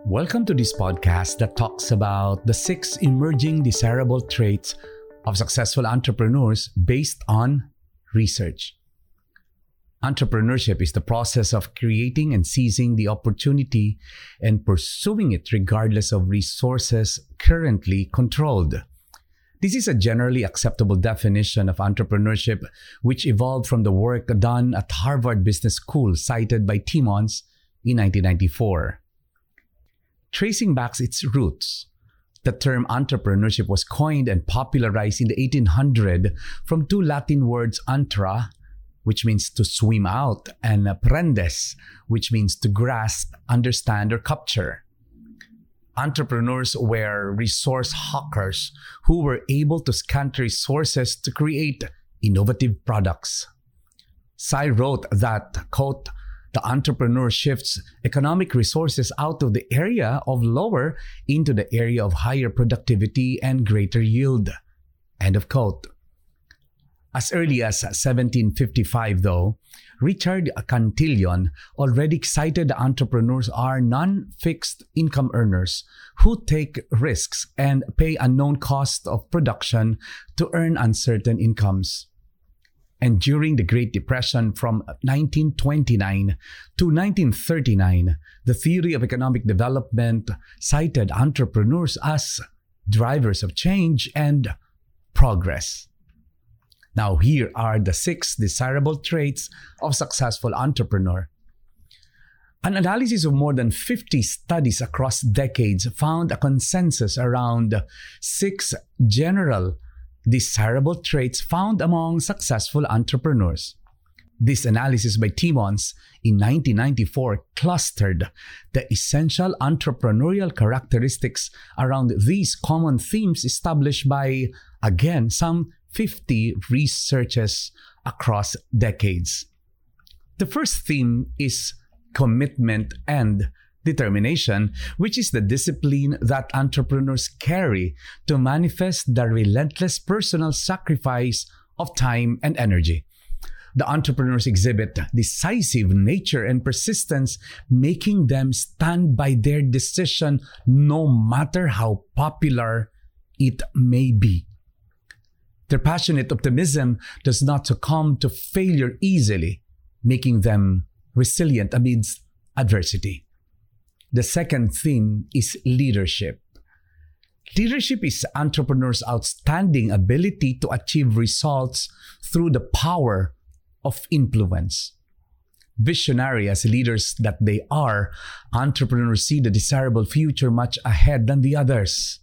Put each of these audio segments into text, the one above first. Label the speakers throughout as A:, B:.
A: Welcome to this podcast that talks about the six emerging desirable traits of successful entrepreneurs based on research. Entrepreneurship is the process of creating and seizing the opportunity and pursuing it regardless of resources currently controlled. This is a generally acceptable definition of entrepreneurship, which evolved from the work done at Harvard Business School, cited by Timmons in 1994. Tracing back its roots, the term entrepreneurship was coined and popularized in the 1800 from two Latin words intra, which means to swim out, and prendes, which means to grasp, understand, or capture. Entrepreneurs were resource hawkers who were able to scan resources to create innovative products. Sy wrote that, quote, the entrepreneur shifts economic resources out of the area of lower into the area of higher productivity and greater yield. End of quote. As early as 1755, though, Richard Cantillon already cited entrepreneurs are non fixed income earners who take risks and pay unknown cost of production to earn uncertain incomes. And during the Great Depression from 1929 to 1939, the theory of economic development cited entrepreneurs as drivers of change and progress. Now, here are the six desirable traits of successful entrepreneur. An analysis of more than 50 studies across decades found a consensus around six general desirable traits found among successful entrepreneurs. This analysis by Timmons in 1994 clustered the essential entrepreneurial characteristics around these common themes established by, again, some 50 researchers across decades. The first theme is commitment and determination, which is the discipline that entrepreneurs carry to manifest the relentless personal sacrifice of time and energy. The entrepreneurs exhibit decisive nature and persistence, making them stand by their decision no matter how popular it may be. Their passionate optimism does not succumb to failure easily, making them resilient amidst adversity. The second theme is leadership. Leadership is entrepreneurs' outstanding ability to achieve results through the power of influence. Visionary as leaders that they are, entrepreneurs see the desirable future much ahead than the others.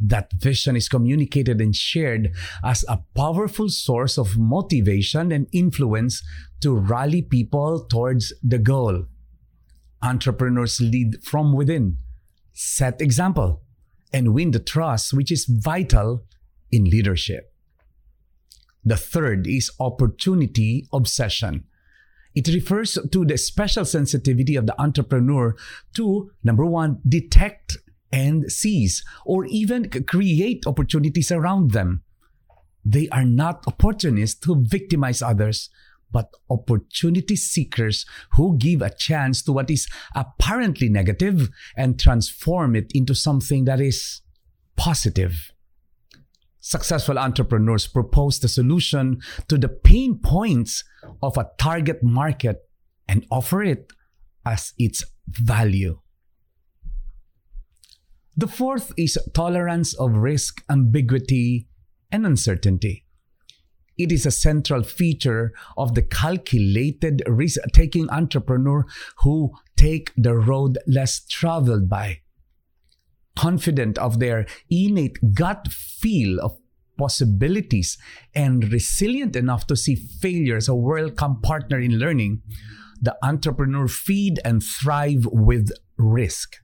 A: That vision is communicated and shared as a powerful source of motivation and influence to rally people towards the goal entrepreneurs lead from within, set example, and win the trust, which is vital in leadership. The third is opportunity obsession. It refers to the special sensitivity of the entrepreneur to number one, detect and seize, or even create opportunities around them. They are not opportunists who victimize others, but opportunity seekers who give a chance to what is apparently negative and transform it into something that is positive. Successful entrepreneurs propose the solution to the pain points of a target market and offer it as its value. The fourth is tolerance of risk, ambiguity, and uncertainty. It is a central feature of the calculated risk taking entrepreneur who take the road less traveled by. Confident of their innate gut feel of possibilities and resilient enough to see failure as a welcome partner in learning, the entrepreneur feed and thrive with risk.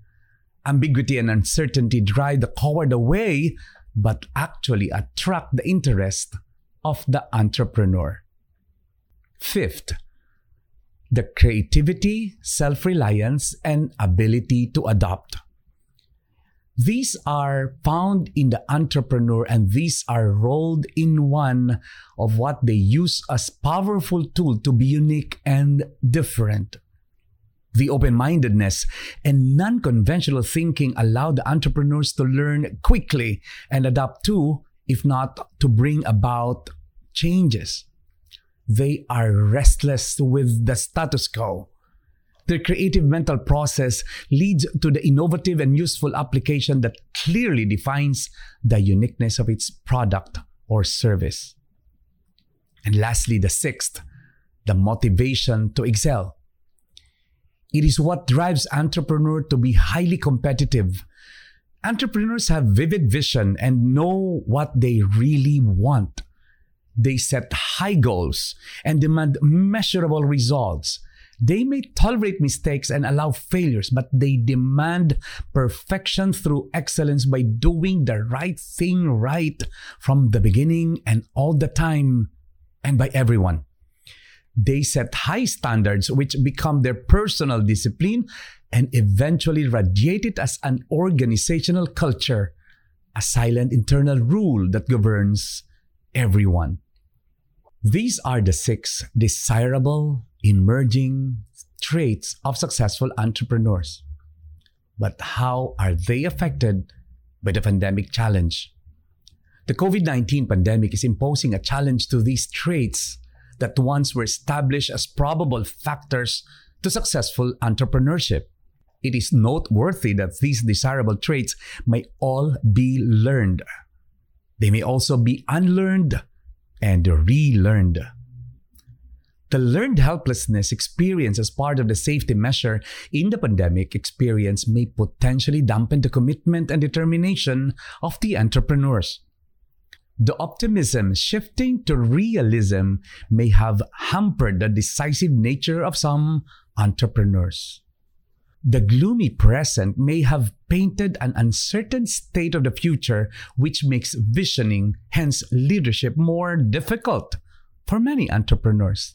A: Ambiguity and uncertainty drive the coward away, but actually attract the interest of the entrepreneur. Fifth, the creativity, self reliance, and ability to adopt. These are found in the entrepreneur, and these are rolled in one of what they use as powerful tool to be unique and different. The open mindedness and non conventional thinking allow the entrepreneurs to learn quickly and adapt to, if not to bring about changes. They are restless with the status quo. Their creative mental process leads to the innovative and useful application that clearly defines the uniqueness of its product or service. And lastly, the sixth, the motivation to excel. It is what drives entrepreneur to be highly competitive. Entrepreneurs have vivid vision and know what they really want. They set high goals and demand measurable results. They may tolerate mistakes and allow failures, but they demand perfection through excellence by doing the right thing right from the beginning and all the time and by everyone. They set high standards which become their personal discipline and eventually radiate it as an organizational culture, a silent internal rule that governs everyone. These are the six desirable, emerging traits of successful entrepreneurs. But how are they affected by the pandemic challenge? The COVID 19 pandemic is imposing a challenge to these traits that once were established as probable factors to successful entrepreneurship. It is noteworthy that these desirable traits may all be learned. They may also be unlearned and relearned. The learned helplessness experience as part of the safety measure in the pandemic experience may potentially dampen the commitment and determination of the entrepreneurs. The optimism shifting to realism may have hampered the decisive nature of some entrepreneurs. The gloomy present may have painted an uncertain state of the future, which makes visioning, hence leadership, more difficult for many entrepreneurs.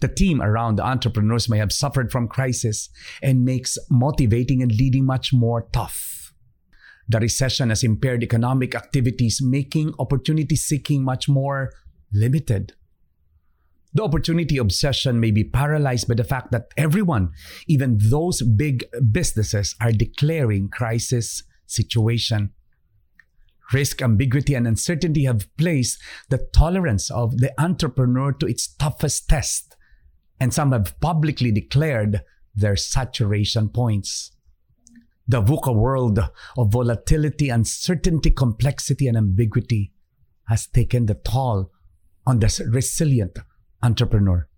A: The team around the entrepreneurs may have suffered from crisis and makes motivating and leading much more tough. The recession has impaired economic activities, making opportunity seeking much more limited. The opportunity obsession may be paralyzed by the fact that everyone, even those big businesses, are declaring crisis situation. Risk, ambiguity, and uncertainty have placed the tolerance of the entrepreneur to its toughest test, and some have publicly declared their saturation points. The VUCA world of volatility, uncertainty, complexity, and ambiguity has taken the toll on the resilient entrepreneur.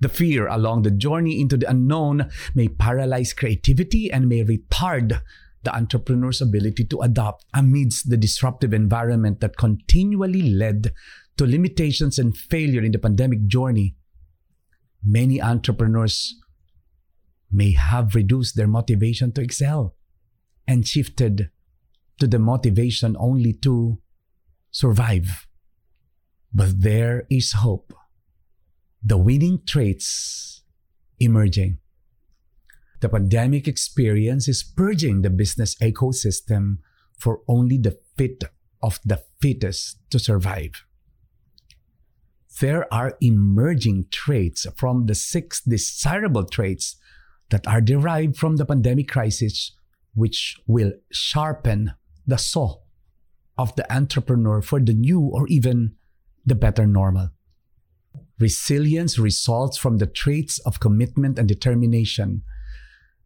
A: The fear along the journey into the unknown may paralyze creativity and may retard the entrepreneur's ability to adapt amidst the disruptive environment that continually led to limitations and failure in the pandemic journey. Many entrepreneurs may have reduced their motivation to excel and shifted to the motivation only to survive. But there is hope the winning traits emerging. The pandemic experience is purging the business ecosystem for only the fit of the fittest to survive. There are emerging traits from the six desirable traits that are derived from the pandemic crisis, which will sharpen the saw of the entrepreneur for the new or even the better normal. Resilience results from the traits of commitment and determination.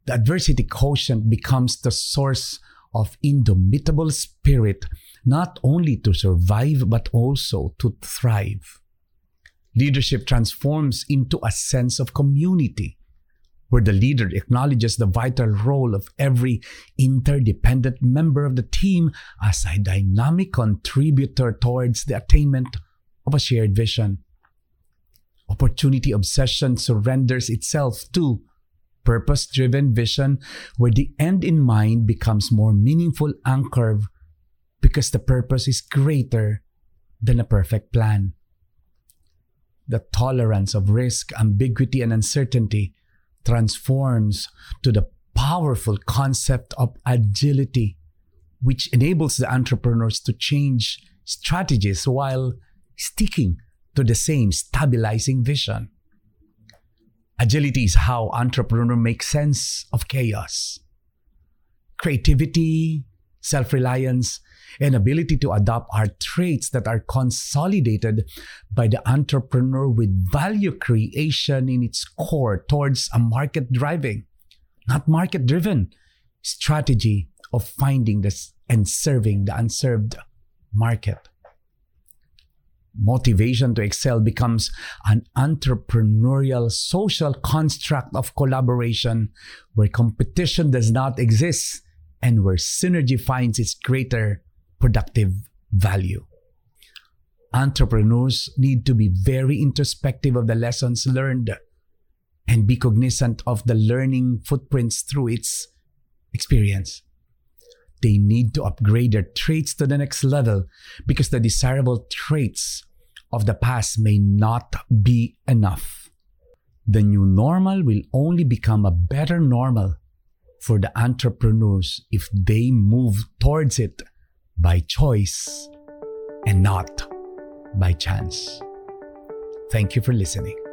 A: The adversity quotient becomes the source of indomitable spirit, not only to survive, but also to thrive. Leadership transforms into a sense of community, where the leader acknowledges the vital role of every interdependent member of the team as a dynamic contributor towards the attainment of a shared vision. Opportunity obsession surrenders itself to purpose driven vision, where the end in mind becomes more meaningful anchor because the purpose is greater than a perfect plan. The tolerance of risk, ambiguity, and uncertainty transforms to the powerful concept of agility, which enables the entrepreneurs to change strategies while sticking to the same stabilizing vision. Agility is how entrepreneur makes sense of chaos. Creativity, self-reliance, and ability to adopt are traits that are consolidated by the entrepreneur with value creation in its core towards a market driving, not market driven strategy of finding this and serving the unserved market. Motivation to excel becomes an entrepreneurial social construct of collaboration where competition does not exist and where synergy finds its greater productive value. Entrepreneurs need to be very introspective of the lessons learned and be cognizant of the learning footprints through its experience. They need to upgrade their traits to the next level because the desirable traits of the past may not be enough. The new normal will only become a better normal for the entrepreneurs if they move towards it by choice and not by chance. Thank you for listening.